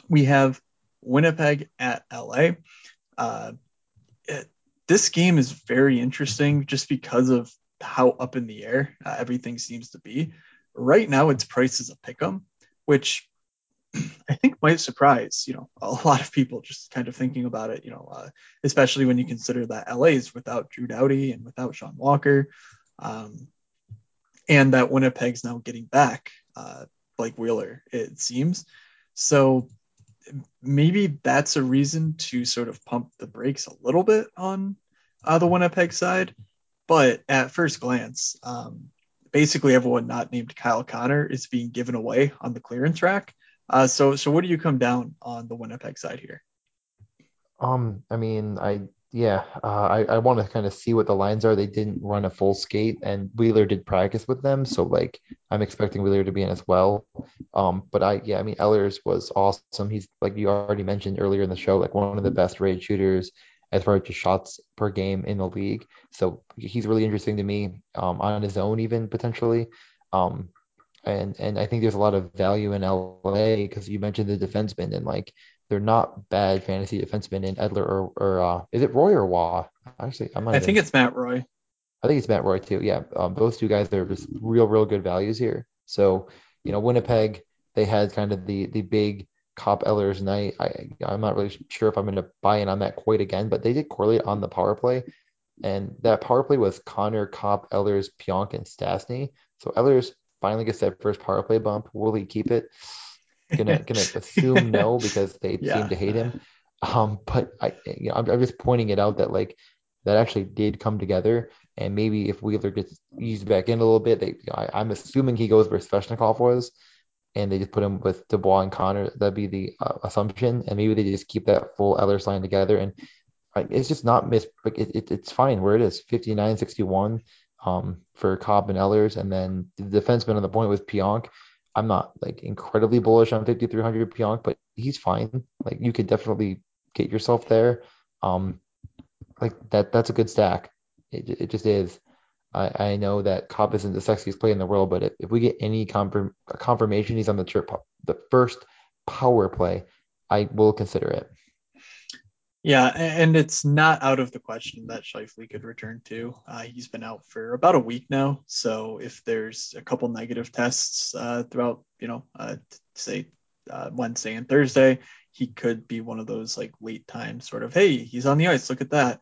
We have Winnipeg at LA. Uh, it, this game is very interesting just because of how up in the air uh, everything seems to be. Right now, its price is a pick 'em, which I think might surprise you know a lot of people just kind of thinking about it. You know, uh, especially when you consider that LA is without Drew Doughty and without Sean Walker, um, and that Winnipeg's now getting back uh, Blake Wheeler. It seems so. Maybe that's a reason to sort of pump the brakes a little bit on uh, the Winnipeg side. But at first glance, um, basically everyone not named Kyle Connor is being given away on the clearance rack. Uh, so, so what do you come down on the Winnipeg side here? Um, I mean, I yeah, uh, I I want to kind of see what the lines are. They didn't run a full skate, and Wheeler did practice with them, so like I'm expecting Wheeler to be in as well. Um, but I yeah, I mean Ehlers was awesome. He's like you already mentioned earlier in the show, like one of the best rated shooters as far as just shots per game in the league. So he's really interesting to me um, on his own, even potentially. Um, and and I think there's a lot of value in LA because you mentioned the defensemen and like they're not bad fantasy defensemen in Edler or or uh, is it Roy or Waugh? Actually, I'm not. I think it's Matt Roy. I think it's Matt Roy too. Yeah, um, those two guys they're just real real good values here. So you know Winnipeg they had kind of the the big Copp Ehlers night. I I'm not really sure if I'm going to buy in on that quite again, but they did correlate on the power play, and that power play was Connor, Copp Ehlers, Pionk, and Stastny. So Ehlers finally gets that first power play bump. Will he keep it? Gonna gonna assume no because they yeah. seem to hate him. Um, but I you know I'm, I'm just pointing it out that like that actually did come together. And maybe if Wheeler gets eased back in a little bit, they, I, am assuming he goes where Svechnikov was, and they just put him with Dubois and Connor. That'd be the uh, assumption, and maybe they just keep that full Ehlers line together. And like, it's just not miss. Like it, it, it's fine where it is, 59, 61 um, for Copp and Ehlers. and then the defenseman on the point with Pionk. I'm not like incredibly bullish on 5300 Pionk, but he's fine. Like you could definitely get yourself there. Um, like that, that's a good stack. It, it just is. I, I know that Copp isn't the sexiest play in the world, but if, if we get any confirm, confirmation he's on the trip, the first power play, I will consider it. Yeah, and it's not out of the question that Scheifele could return to. Uh, he's been out for about a week now, so if there's a couple negative tests uh, throughout, you know, uh, say uh, Wednesday and Thursday, he could be one of those like late time sort of, hey, he's on the ice, look at that,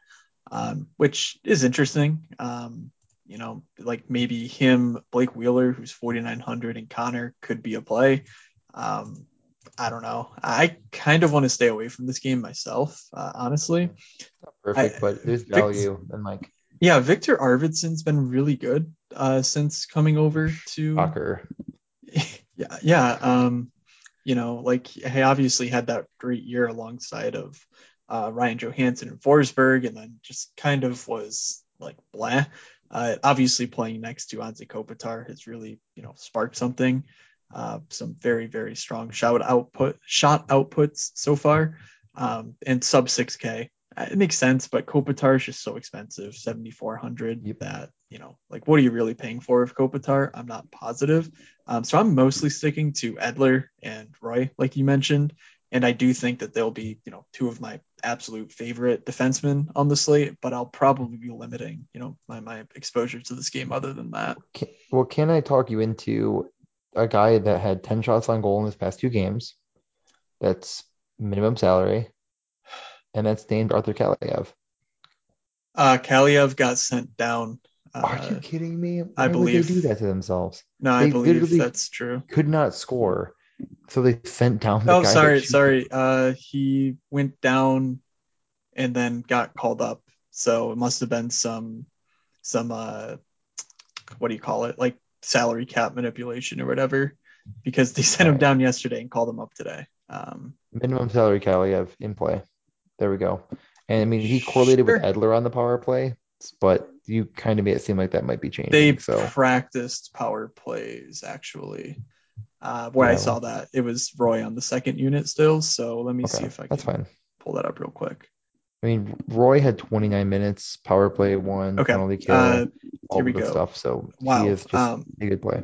um, which is interesting. Um, you know, like maybe him, Blake Wheeler, who's 4,900, and Connor could be a play. Um, I don't know. I kind of want to stay away from this game myself, uh, honestly. perfect, I, but there's value and like. Yeah, Victor Arvidsson's been really good uh, since coming over to. Soccer. Yeah, yeah. Um, you know, like he obviously had that great year alongside of uh, Ryan Johansen and Forsberg, and then just kind of was like blah. Uh, obviously, playing next to Anze Kopitar has really, you know, sparked something. Uh, some very very strong shot output shot outputs so far, um, and sub 6K. Uh, it makes sense, but Kopitar is just so expensive, 7,400. Yep. That you know, like, what are you really paying for of Kopitar? I'm not positive. Um, so I'm mostly sticking to Edler and Roy, like you mentioned, and I do think that they'll be, you know, two of my absolute favorite defensemen on the slate, but I'll probably be limiting, you know, my, my exposure to this game other than that. Well, can I talk you into a guy that had 10 shots on goal in his past two games? That's minimum salary, and that's named Arthur Kaliyev. Uh, Kaliyev got sent down. Uh, Are you kidding me? Why I believe they do that to themselves. No, they I believe that's true. Could not score so they sent down. The oh, sorry, sorry. Uh, he went down and then got called up. So it must have been some, some uh, what do you call it? Like salary cap manipulation or whatever, because they sent him down yesterday and called him up today. Um, Minimum salary cap we have in play. There we go. And I mean, he correlated sure. with Edler on the power play, but you kind of made it seem like that might be changing. They so. practiced power plays actually uh, where I saw that it was Roy on the second unit still. So let me okay, see if I can that's fine. pull that up real quick. I mean, Roy had 29 minutes, power play one, okay. penalty kill, uh, all the stuff. So wow. he is just um, a good play.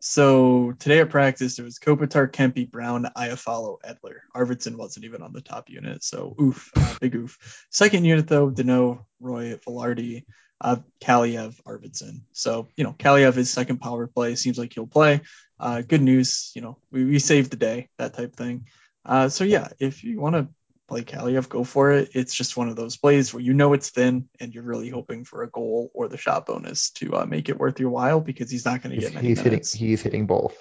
So today at practice, it was Kopitar, Kempe, Brown, Iafallo, Edler. Arvidsson wasn't even on the top unit, so oof, uh, big oof. Second unit though, Danault, Roy, Vilardi, uh, Kaliyev, Arvidsson. So you know, Kaliyev is second power play. Seems like he'll play. Uh, good news, you know, we, we saved the day, that type thing. Uh, so yeah, if you want to play Kaliyev, go for it. It's just one of those plays where you know it's thin and you're really hoping for a goal or the shot bonus to uh, make it worth your while because he's not going to get many he's minutes. hitting he's hitting both.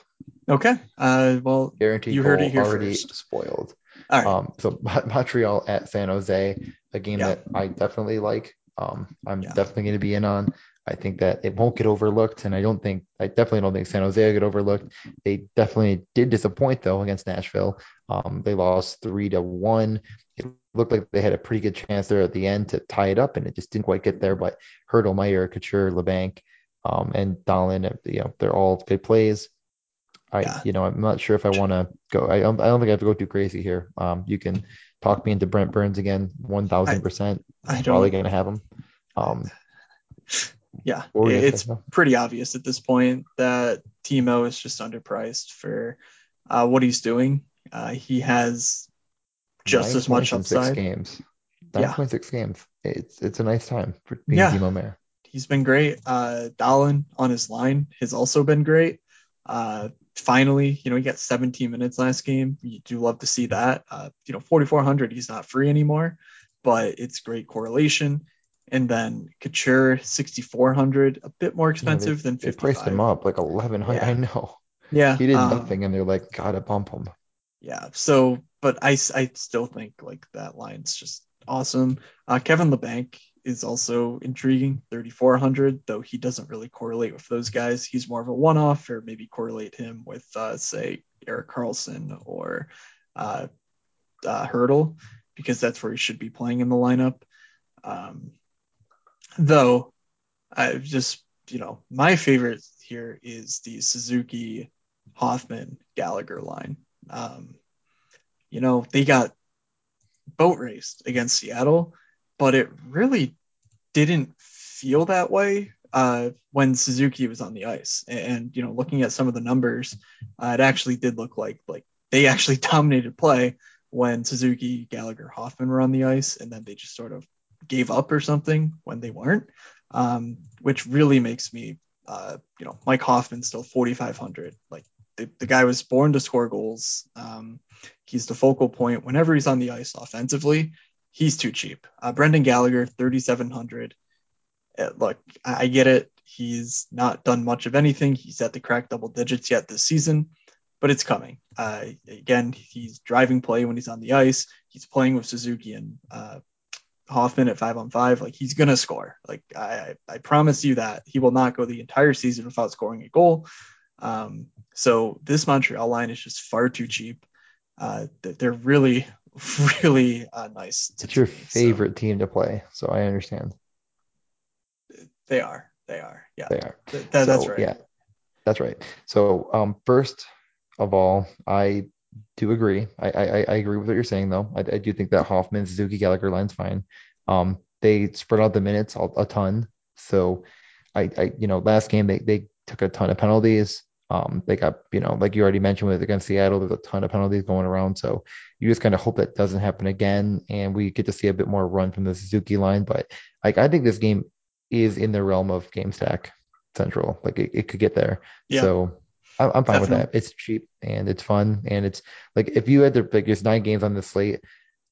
Okay. Uh, well, Guaranteed you heard it here already first. spoiled. All right. Um, so Mon- Montreal at San Jose, a game Yeah. that I definitely like. Um, I'm Yeah. definitely going to be in on. I think that it won't get overlooked, and I don't think I definitely don't think San Jose will get overlooked. They definitely did disappoint though against Nashville. Um, they lost three to one. It looked like they had a pretty good chance there at the end to tie it up, and it just didn't quite get there. But Hertl, Meier, Couture, Labanc, um, and Dahlen, you know, they're all good plays. I, Yeah. you know, I'm not sure if I want to go. I don't, I don't think I have to go too crazy here. Um, you can talk me into Brent Burns again, one thousand percent. I'm Probably going to have him. Um, Yeah, what were you gonna it's pretty obvious at this point that Timo is just underpriced for uh, what he's doing. Uh, he has just as much points in six upside. games. Yeah. Nine point six games. It's it's a nice time for being Yeah. Timo Meier. He's been great. Uh, Dahlen on his line has also been great. Uh, finally, you know, he got 17 minutes last game. You do love to see that. Uh, you know, 4,400, he's not free anymore, but it's great correlation. And then Couture, 6,400, a bit more expensive than They 55. priced him up like eleven hundred. Yeah. I know Yeah. he did um, nothing, and they're like, gotta bump him. Yeah. So, but I, I still think like that line's just awesome. Uh, Kevin Labanc is also intriguing, 3,400, though he doesn't really correlate with those guys. He's more of a one off, or maybe correlate him with, uh, say, Erik Karlsson or uh, uh, Hertl, because that's where he should be playing in the lineup. Um, though, I just, you know, my favorite here is the Suzuki Hoffman Gallagher line. Um, you know, they got boat raced against Seattle, but it really didn't feel that way uh, when Suzuki was on the ice. And, you know, looking at some of the numbers, uh, it actually did look like like they actually dominated play when Suzuki, Gallagher, Hoffman were on the ice, and then they just sort of gave up or something when they weren't, um, which really makes me, uh, you know, Mike Hoffman still 4,500. Like the, the guy was born to score goals. Um, he's the focal point whenever he's on the ice offensively. He's too cheap. Uh, Brendan Gallagher, 3,700. Uh, look, I, I get it. He's not done much of anything. He's at the crack double digits yet this season, but it's coming. Uh, again, he's driving play when he's on the ice. He's playing with Suzuki and uh, Hoffman at five on five. Like he's gonna score. Like I, I promise you that he will not go the entire season without scoring a goal. Um, so this Montreal line is just far too cheap. Uh, they're really, really uh, nice. It's your so favorite team to play, so I understand. they are. They are. Yeah. They are. Th- that- that's right. Yeah, that's right. So, um, first of all, I do agree. I, I, I agree with what you're saying, though. I, I do think that Hoffman, Suzuki, Gallagher line's fine. Um, they spread out the minutes a, a ton. So, I, I, you know, last game they they took a ton of penalties. Um, they got, you know, like you already mentioned with against Seattle, there's a ton of penalties going around. So you just kind of hope that doesn't happen again, and we get to see a bit more run from the Suzuki line. But like, I think this game is in the realm of game stack central. Like it, it could get there. Yeah. So I'm, I'm fine with that. It's cheap and it's fun and it's like if you had to like there's nine games on the slate,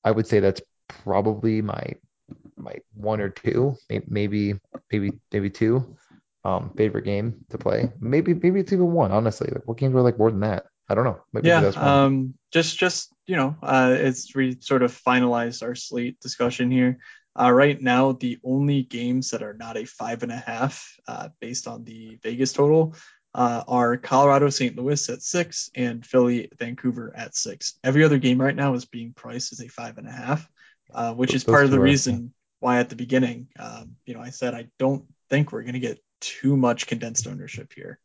I would say that's probably my my one or two, maybe maybe maybe two um favorite game to play. Maybe maybe it's even one. Honestly, like what games were like more than that? I don't know. Maybe yeah um just just you know uh it's we sort of finalized our slate discussion here uh right now the only games that are not a five and a half uh based on the vegas total uh are colorado st louis at six and philly vancouver at six every other game right now is being priced as a five and a half uh which is Those part of the reason why at the beginning um you know i said i don't think we're going to get too much condensed ownership here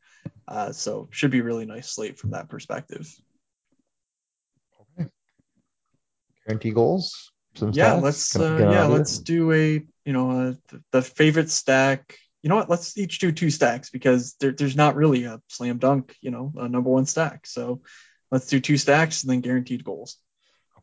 uh, so should be really nice slate from that perspective. Guarantee goals. Some Yeah, stats? let's uh, yeah let's it? do a you know uh, the, the favorite stack you know what? Let's each do two stacks because there, there's not really a slam dunk, you know, a number one stack. So let's do two stacks and then guaranteed goals.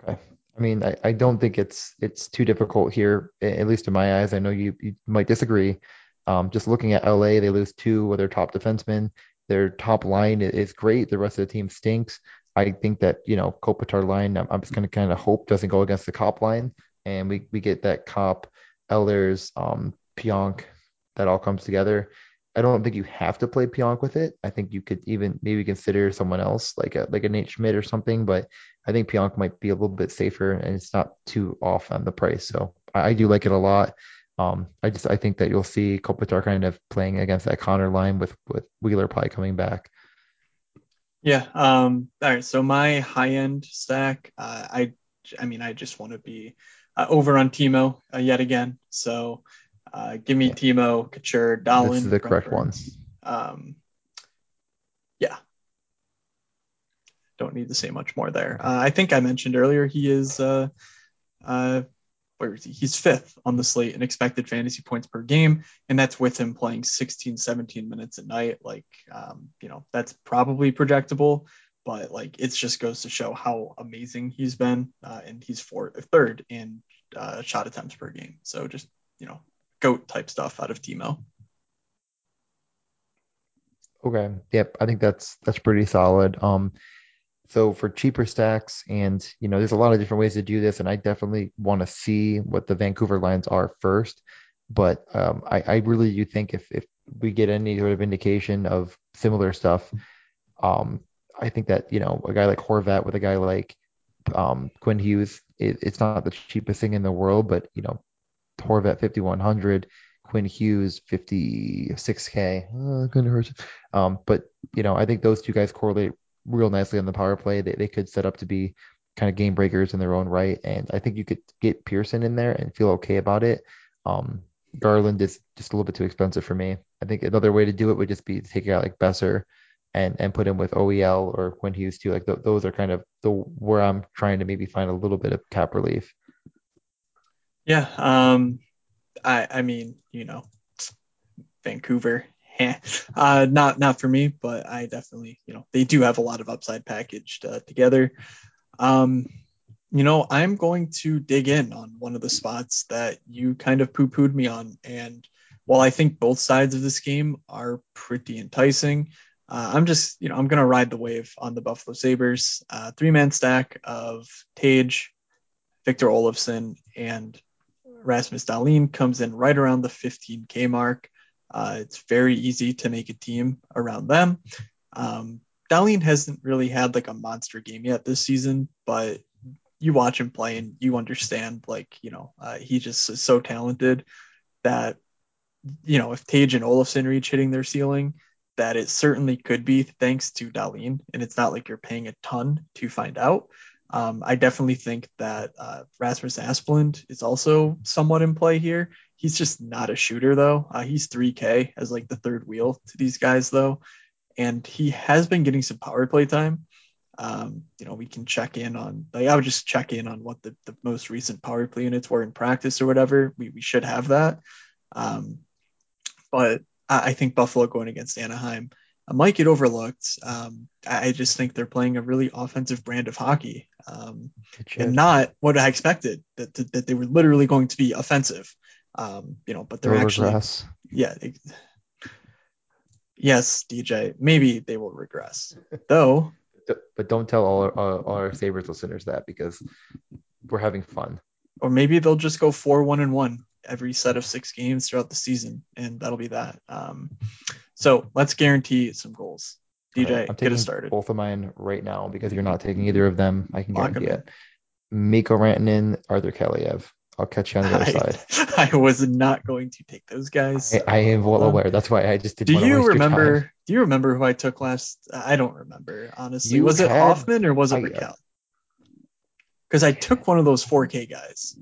Okay. I mean, I, I don't think it's it's too difficult here, at least in my eyes. I know you, you might disagree. Um, just looking at LA, they lose two of their top defensemen. Their top line is great. The rest of the team stinks. I think that you know Kopitar line. I'm, I'm just going to kind of hope doesn't go against the Copp line, and we we get that Copp Ehlers, um, Pionk, that all comes together. I don't think you have to play Pionk with it. I think you could even maybe consider someone else like a like a Nate Schmidt or something, but I think Pionk might be a little bit safer and it's not too off on the price. So I, I do like it a lot. Um, I just I think that you'll see Kopitar kind of playing against that Connor line with with Wheeler probably coming back. Yeah. Um, all right. So my high end stack, uh, I I mean I just want to be uh, over on Timo uh, yet again. So uh, give me yeah. Timo, Couture, Dahlen. This is the correct one. Um, yeah. Don't need to say much more there. Uh, I think I mentioned earlier he is uh, uh, where is he? He's fifth on the slate in expected fantasy points per game, and that's with him playing 16, 17 minutes a night. Like, um, you know, that's probably projectable, but like it just goes to show how amazing he's been, uh, and he's fourth, third in uh, shot attempts per game. So just you know, goat type stuff out of Timo. Okay. Yep. I think that's that's pretty solid. Um, so for cheaper stacks, and you know, there's a lot of different ways to do this, and I definitely want to see what the Vancouver lines are first. But um, I, I really do think if if we get any sort of indication of similar stuff, um, I think that you know a guy like Horvat with a guy like um, Quinn Hughes, it, it's not the cheapest thing in the world, but you know Horvat 5100, Quinn Hughes 56k. Uh, couldn't hurt. Um, but you know, I think those two guys correlate real nicely on the power play. They they could set up to be kind of game breakers in their own right, and I think you could get Pearson in there and feel okay about it. Um, Garland is just a little bit too expensive for me. I think another way to do it would just be to take out like Boeser and and put him with OEL or Quinn Hughes too. Like th- those are kind of the where I'm trying to maybe find a little bit of cap relief. Yeah. Um, I, I mean, you know, Vancouver, uh, not, not for me, but I definitely, you know, they do have a lot of upside packaged uh, together. Um, you know, I'm going to dig in on one of the spots that you kind of poo pooed me on. And while I think both sides of this game are pretty enticing, uh, I'm just, you know, I'm going to ride the wave on the Buffalo Sabres. Uh, three man stack of Tage, Victor Olofsson, and Rasmus Dahlin comes in right around the 15K mark. Uh, it's very easy to make a team around them. Um, hasn't really had like a monster game yet this season, but you watch him play and you understand, like, you know, uh, he just is so talented that, you know, if Tage and Olofsson reach hitting their ceiling, that it certainly could be thanks to Dahlin. And it's not like you're paying a ton to find out. Um, I definitely think that uh, Rasmus Asplund is also somewhat in play here. He's just not a shooter though. Uh, he's 3K as like the third wheel to these guys though, and he has been getting some power play time. Um, you know, we can check in on like I would just check in on what the, the most recent power play units were in practice or whatever. We we should have that. Um, but I, I think Buffalo going against Anaheim might get overlooked. Um, I just think they're playing a really offensive brand of hockey, um, and not what I expected that, that, that they were literally going to be offensive. Um, you know, but they're actually regress. yeah. They, yes, DJ. Maybe they will regress, though. But don't tell all our, all our Sabres listeners that because we're having fun. Or maybe they'll just go four one and one every set of six games throughout the season, and that'll be that. Um, so let's guarantee some goals. DJ, right, I'm get us started. Both of mine right now because you're not taking either of them. I can Lock guarantee it. Mikko Rantanen, Arthur Kaliyev. I'll catch you on the other I, side. I was not going to take those guys. I, I am well aware. That's why I just didn't. Do you remember? Do you remember who I took last? I don't remember honestly. You was it Hoffman or was it Rakell? Because I took one of those 4K guys.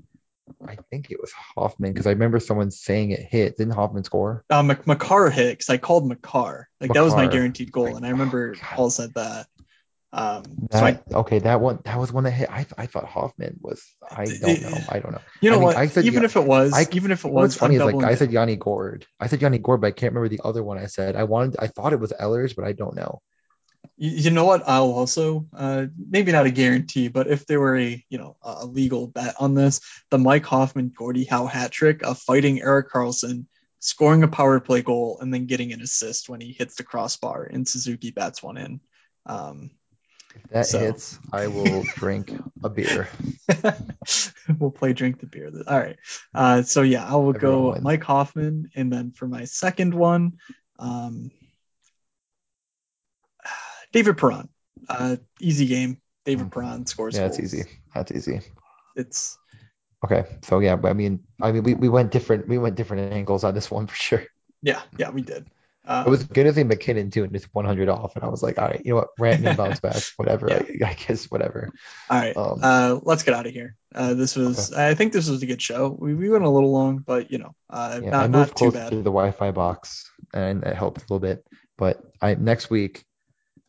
I think it was Hoffman because I remember someone saying it hit. Didn't Hoffman score? Uh, Makar hit because I called Makar. Like Makar. that was my guaranteed goal, and I remember oh, Paul said that. Um, That, so I, okay, that one that was one that hit. I, I thought Hoffman was. I don't know. I don't know. you know I mean, what? I said even if it was, I- even if it was, What's funny I'm is like I said Yanni Gourde. I said Yanni Gourde, but I can't remember the other one I said. I wanted. I thought it was Ehlers, but I don't know. You, know what? I'll also uh, maybe not a guarantee, but if there were a you know a legal bet on this, the Mike Hoffman Gordie Howe hat trick of fighting Erik Karlsson, scoring a power play goal, and then getting an assist when he hits the crossbar and Suzuki bats one in. Um, If that So. hits, I will drink a beer. we'll play drink the beer. All right. Uh, so yeah, I will Everyone go wins. Mike Hoffman, and then for my second one, um, David Perron. Uh, easy game. David Mm. Perron scores. Yeah, that's easy. That's easy. It's Okay, so yeah, I mean, I mean, we, we went different. We went different angles on this one for sure. yeah, yeah, we did. Uh, It was good to see MacKinnon too, and just 100 off, and I was like, all right, you know what, Rantanen bounce back, whatever. Yeah. I, I guess whatever. all right. Um, uh, let's get out of here. Uh, this was. I think this was a good show. We, we went a little long, but you know, uh, yeah, not I moved not too bad. to the Wi-Fi box, and it helped a little bit. But I next week,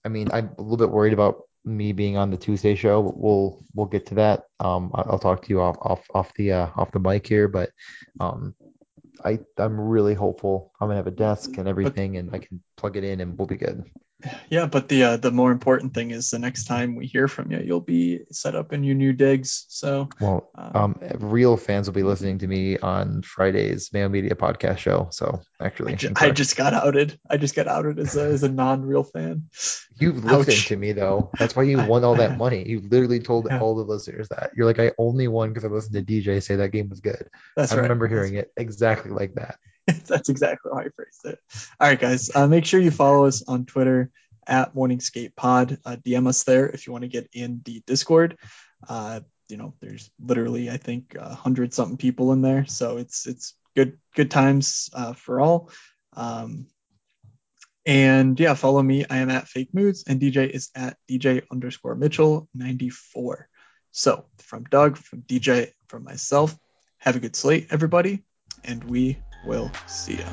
I mean, I'm a little bit worried about me being on the Tuesday show. but We'll we'll get to that. Um, I'll talk to you off off off the uh, off the mic here, but um, I I'm really hopeful. I'm gonna have a desk and everything, and I can plug it in, and we'll be good. Yeah, but the uh, the more important thing is the next time we hear from you, you'll be set up in your new digs. So Well, um, um, real fans will be listening to me on Friday's Mayo Media podcast show. So actually, I, ju- I just got outed. I just got outed as a, as a non-real fan. you listened ouch. to me though. That's why you won all that money. You literally told Yeah. all the listeners that. You're like, I only won because I listened to DJ say that game was good. That's I right. remember hearing it exactly like that. That's exactly how I phrased it. All right, guys. Uh, make sure you follow us on Twitter at MorningSkatePod. Uh, DM us there if you want to get in the Discord. Uh, you know, there's literally I think a hundred something people in there, so it's it's good good times uh, for all. Um, and yeah, follow me. I am at Fake Moods, and DJ is at DJ underscore Mitchell ninety four. So from Doug, from DJ, from myself, have a good slate, everybody, and we will see you.